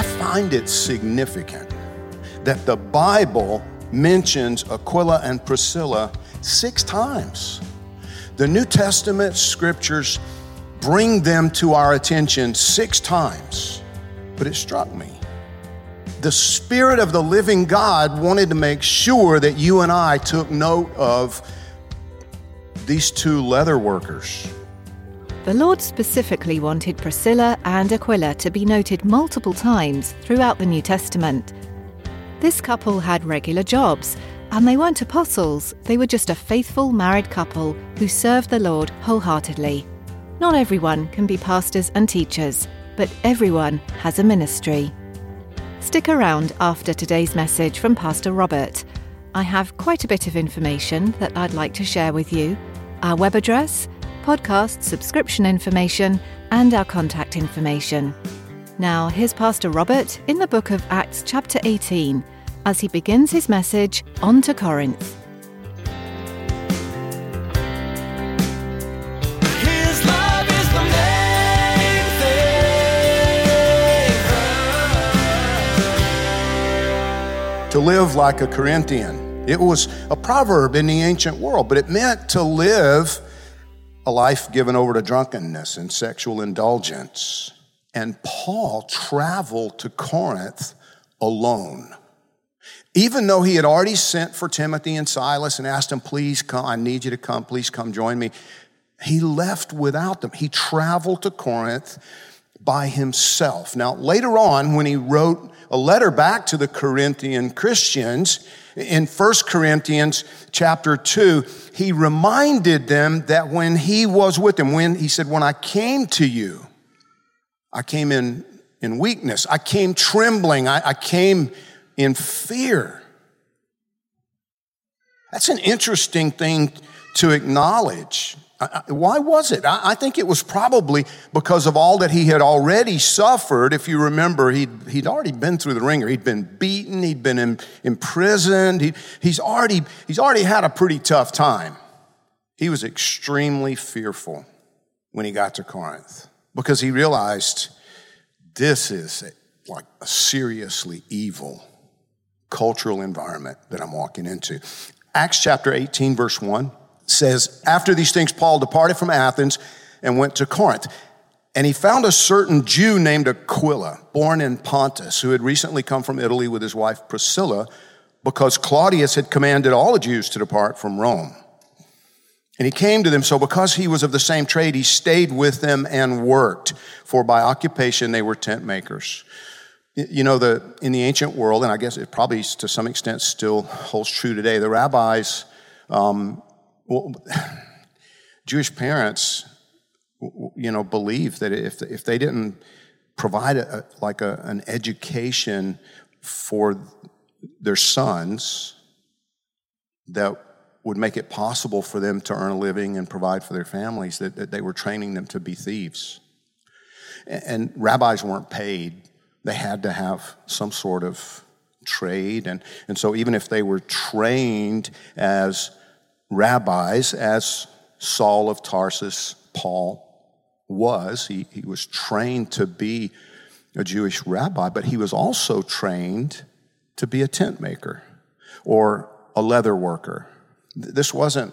I find it significant that the Bible mentions Aquila and Priscilla six times. The New Testament scriptures bring them to our attention six times. But it struck me. The Spirit of the living God wanted to make sure that you and I took note of these two leather workers. The Lord specifically wanted Priscilla and Aquila to be noted multiple times throughout the New Testament. This couple had regular jobs, and they weren't apostles, they were just a faithful married couple who served the Lord wholeheartedly. Not everyone can be pastors and teachers, but everyone has a ministry. Stick around after today's message from Pastor Robert. I have quite a bit of information that I'd like to share with you our web address, podcast subscription information, and our contact information. Now, here's Pastor Robert in the book of Acts, chapter 18, as he begins his message on to Corinth. His love is the main thing. to live like a Corinthian. It was a proverb in the ancient world, but it meant to live a life given over to drunkenness and sexual indulgence. And Paul traveled to Corinth alone. Even though he had already sent for Timothy and Silas and asked them, please come, I need you to come, please come join me. He left without them. He traveled to Corinth by himself. Now, later on, when he wrote a letter back to the Corinthian Christians, in 1 Corinthians chapter 2, he reminded them that when he was with them, when he said, When I came to you, I came in, in weakness, I came trembling, I, I came in fear. That's an interesting thing to acknowledge. Why was it? I I think it was probably because of all that he had already suffered. If you remember, he'd, he'd already been through the wringer. He'd been beaten, he'd been in, imprisoned, he, he's, already, he's already had a pretty tough time. He was extremely fearful when he got to Corinth because he realized this is like a seriously evil cultural environment that I'm walking into. Acts chapter 18, verse 1 says, After these things, Paul departed from Athens and went to Corinth. And he found a certain Jew named Aquila, born in Pontus, who had recently come from Italy with his wife Priscilla, because Claudius had commanded all the Jews to depart from Rome. And he came to them, so because he was of the same trade, he stayed with them and worked, for by occupation they were tent makers. You know, the, in the ancient world, and I guess it probably to some extent still holds true today, the rabbis, um, well, Jewish parents, you know, believed that if, if they didn't provide a, like a, an education for their sons that would make it possible for them to earn a living and provide for their families, that, that they were training them to be thieves. And, and rabbis weren't paid they had to have some sort of trade. And, and so, even if they were trained as rabbis, as Saul of Tarsus, Paul was, he, he was trained to be a Jewish rabbi, but he was also trained to be a tent maker or a leather worker. This wasn't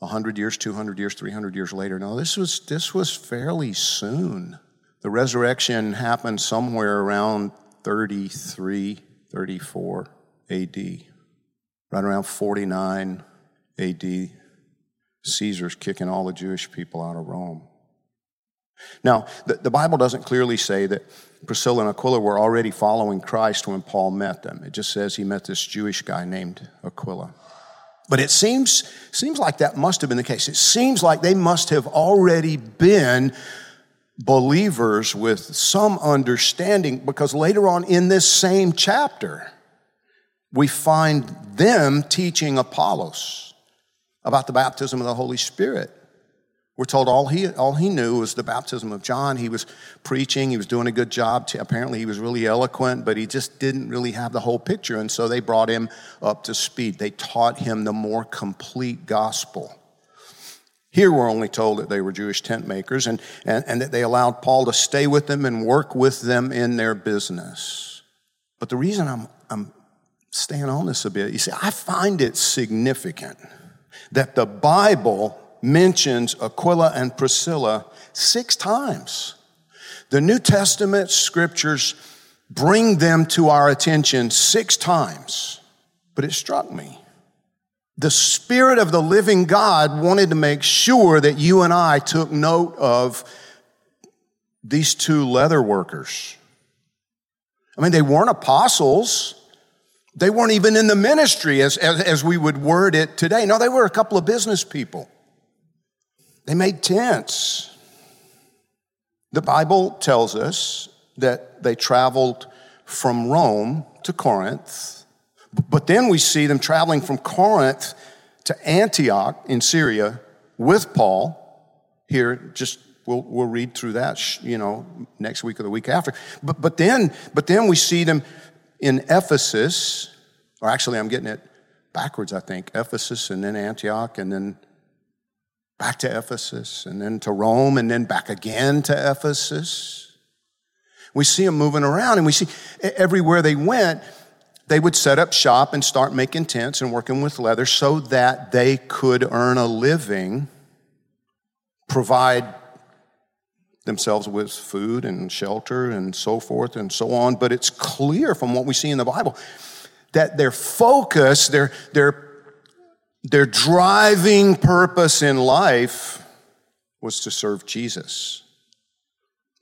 100 years, 200 years, 300 years later. No, this was, this was fairly soon. The resurrection happened somewhere around 33, 34 AD. Right around 49 AD, Caesar's kicking all the Jewish people out of Rome. Now, the, the Bible doesn't clearly say that Priscilla and Aquila were already following Christ when Paul met them. It just says he met this Jewish guy named Aquila. But it seems, seems like that must have been the case. It seems like they must have already been believers with some understanding because later on in this same chapter, we find them teaching Apollos about the baptism of the Holy Spirit. We're told all he, all he knew was the baptism of John. He was preaching, he was doing a good job. Apparently, he was really eloquent, but he just didn't really have the whole picture. And so they brought him up to speed. They taught him the more complete gospel. Here we're only told that they were Jewish tent makers and, and, and that they allowed Paul to stay with them and work with them in their business. But the reason I'm, I'm staying on this a bit, you see, I find it significant that the Bible mentions Aquila and Priscilla six times. The New Testament scriptures bring them to our attention six times. But it struck me. The Spirit of the living God wanted to make sure that you and I took note of these two leather workers. I mean, they weren't apostles. They weren't even in the ministry as, as, as we would word it today. No, they were a couple of business people. They made tents. The Bible tells us that they traveled from Rome to Corinth, but then we see them traveling from Corinth to Antioch in Syria with Paul. Here, just we'll, we'll read through that, you know, next week or the week after. But, but, then, but then we see them in Ephesus, or actually, I'm getting it backwards, I think. Ephesus and then Antioch and then back to Ephesus and then to Rome and then back again to Ephesus. We see them moving around and we see everywhere they went, they would set up shop and start making tents and working with leather so that they could earn a living, provide themselves with food and shelter and so forth and so on. But it's clear from what we see in the Bible that their focus, their, their their driving purpose in life was to serve Jesus,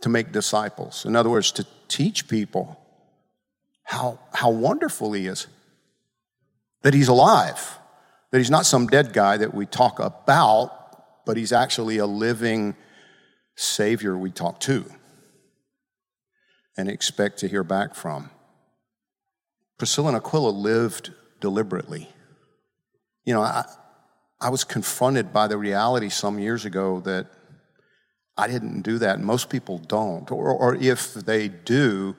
to make disciples. In other words, to teach people how, how wonderful He is, that He's alive, that He's not some dead guy that we talk about, but He's actually a living Savior we talk to and expect to hear back from. Priscilla and Aquila lived deliberately. You know, I, I was confronted by the reality some years ago that I didn't do that. Most people don't. Or, or if they do,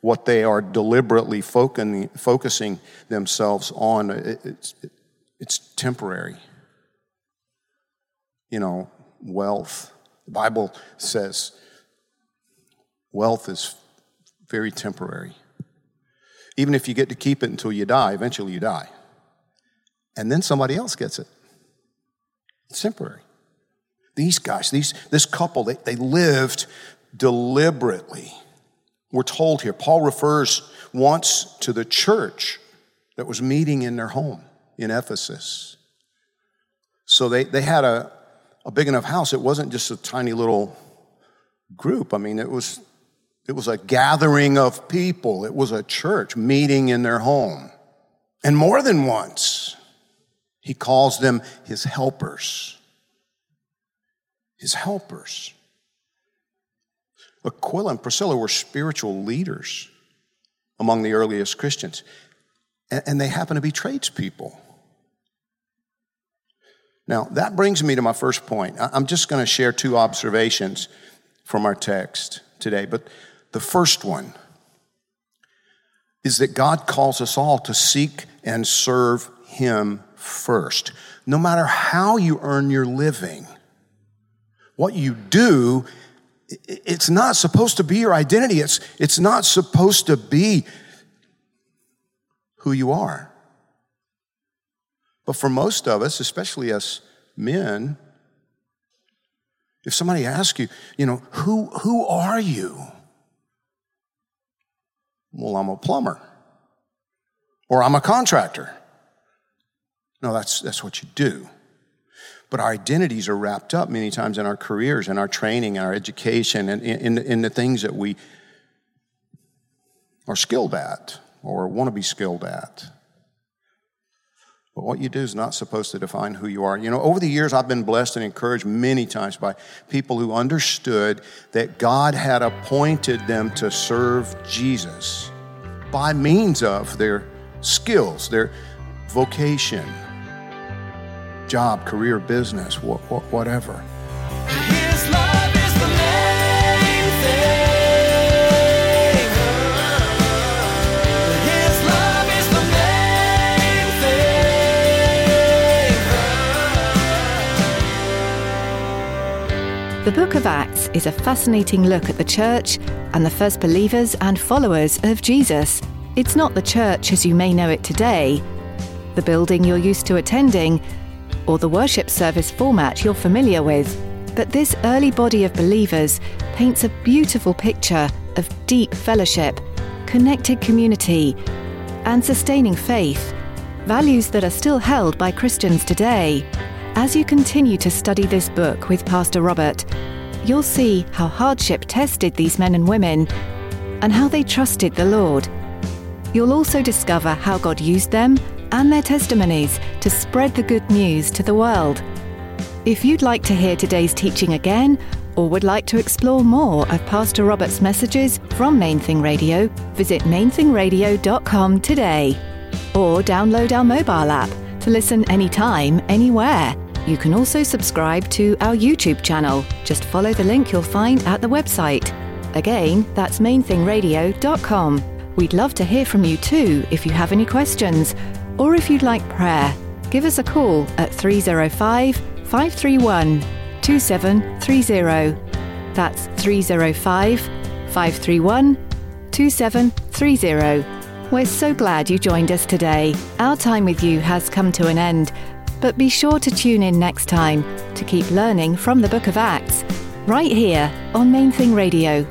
what they are deliberately focusing, focusing themselves on, it, it's, it, it's temporary. You know, wealth. The Bible says wealth is very temporary. Even if you get to keep it until you die, eventually you die and then somebody else gets it. It's temporary. These guys, these, this couple, they, they lived deliberately. We're told here, Paul refers once to the church that was meeting in their home in Ephesus. So they, they had a, a big enough house. It wasn't just a tiny little group. I mean, it was, it was a gathering of people. It was a church meeting in their home. And more than once, he calls them his helpers. His helpers. Aquila and Priscilla were spiritual leaders among the earliest Christians, and they happen to be tradespeople. Now, that brings me to my first point. I'm just going to share two observations from our text today, but the first one is that God calls us all to seek and serve Him first. No matter how you earn your living, what you do, it's not supposed to be your identity. It's, it's not supposed to be who you are. But for most of us, especially us men, if somebody asks you, you know, who, who are you? Well, I'm a plumber, or I'm a contractor, no, that's, that's what you do. But our identities are wrapped up many times in our careers and our training and our education and in, in, in the things that we are skilled at or want to be skilled at. But what you do is not supposed to define who you are. You know, over the years, I've been blessed and encouraged many times by people who understood that God had appointed them to serve Jesus by means of their skills, their vocation, job, career, business, wha- wha- whatever. The book of Acts is a fascinating look at the church and the first believers and followers of Jesus. It's not the church as you may know it today, the building you're used to attending, or the worship service format you're familiar with. But this early body of believers paints a beautiful picture of deep fellowship, connected community, and sustaining faith, values that are still held by Christians today. As you continue to study this book with Pastor Robert, you'll see how hardship tested these men and women and how they trusted the Lord. You'll also discover how God used them and their testimonies to spread the good news to the world. If you'd like to hear today's teaching again, or would like to explore more of Pastor Robert's messages from Main Thing Radio, visit mainthingradio.com today. Or download our mobile app to listen anytime, anywhere. You can also subscribe to our YouTube channel. Just follow the link you'll find at the website. Again, that's mainthingradio.com. We'd love to hear from you too if you have any questions or if you'd like prayer. Give us a call at 305 531 2730. That's 305 531 2730. We're so glad you joined us today. Our time with you has come to an end, but be sure to tune in next time to keep learning from the book of Acts, right here on Main Thing Radio.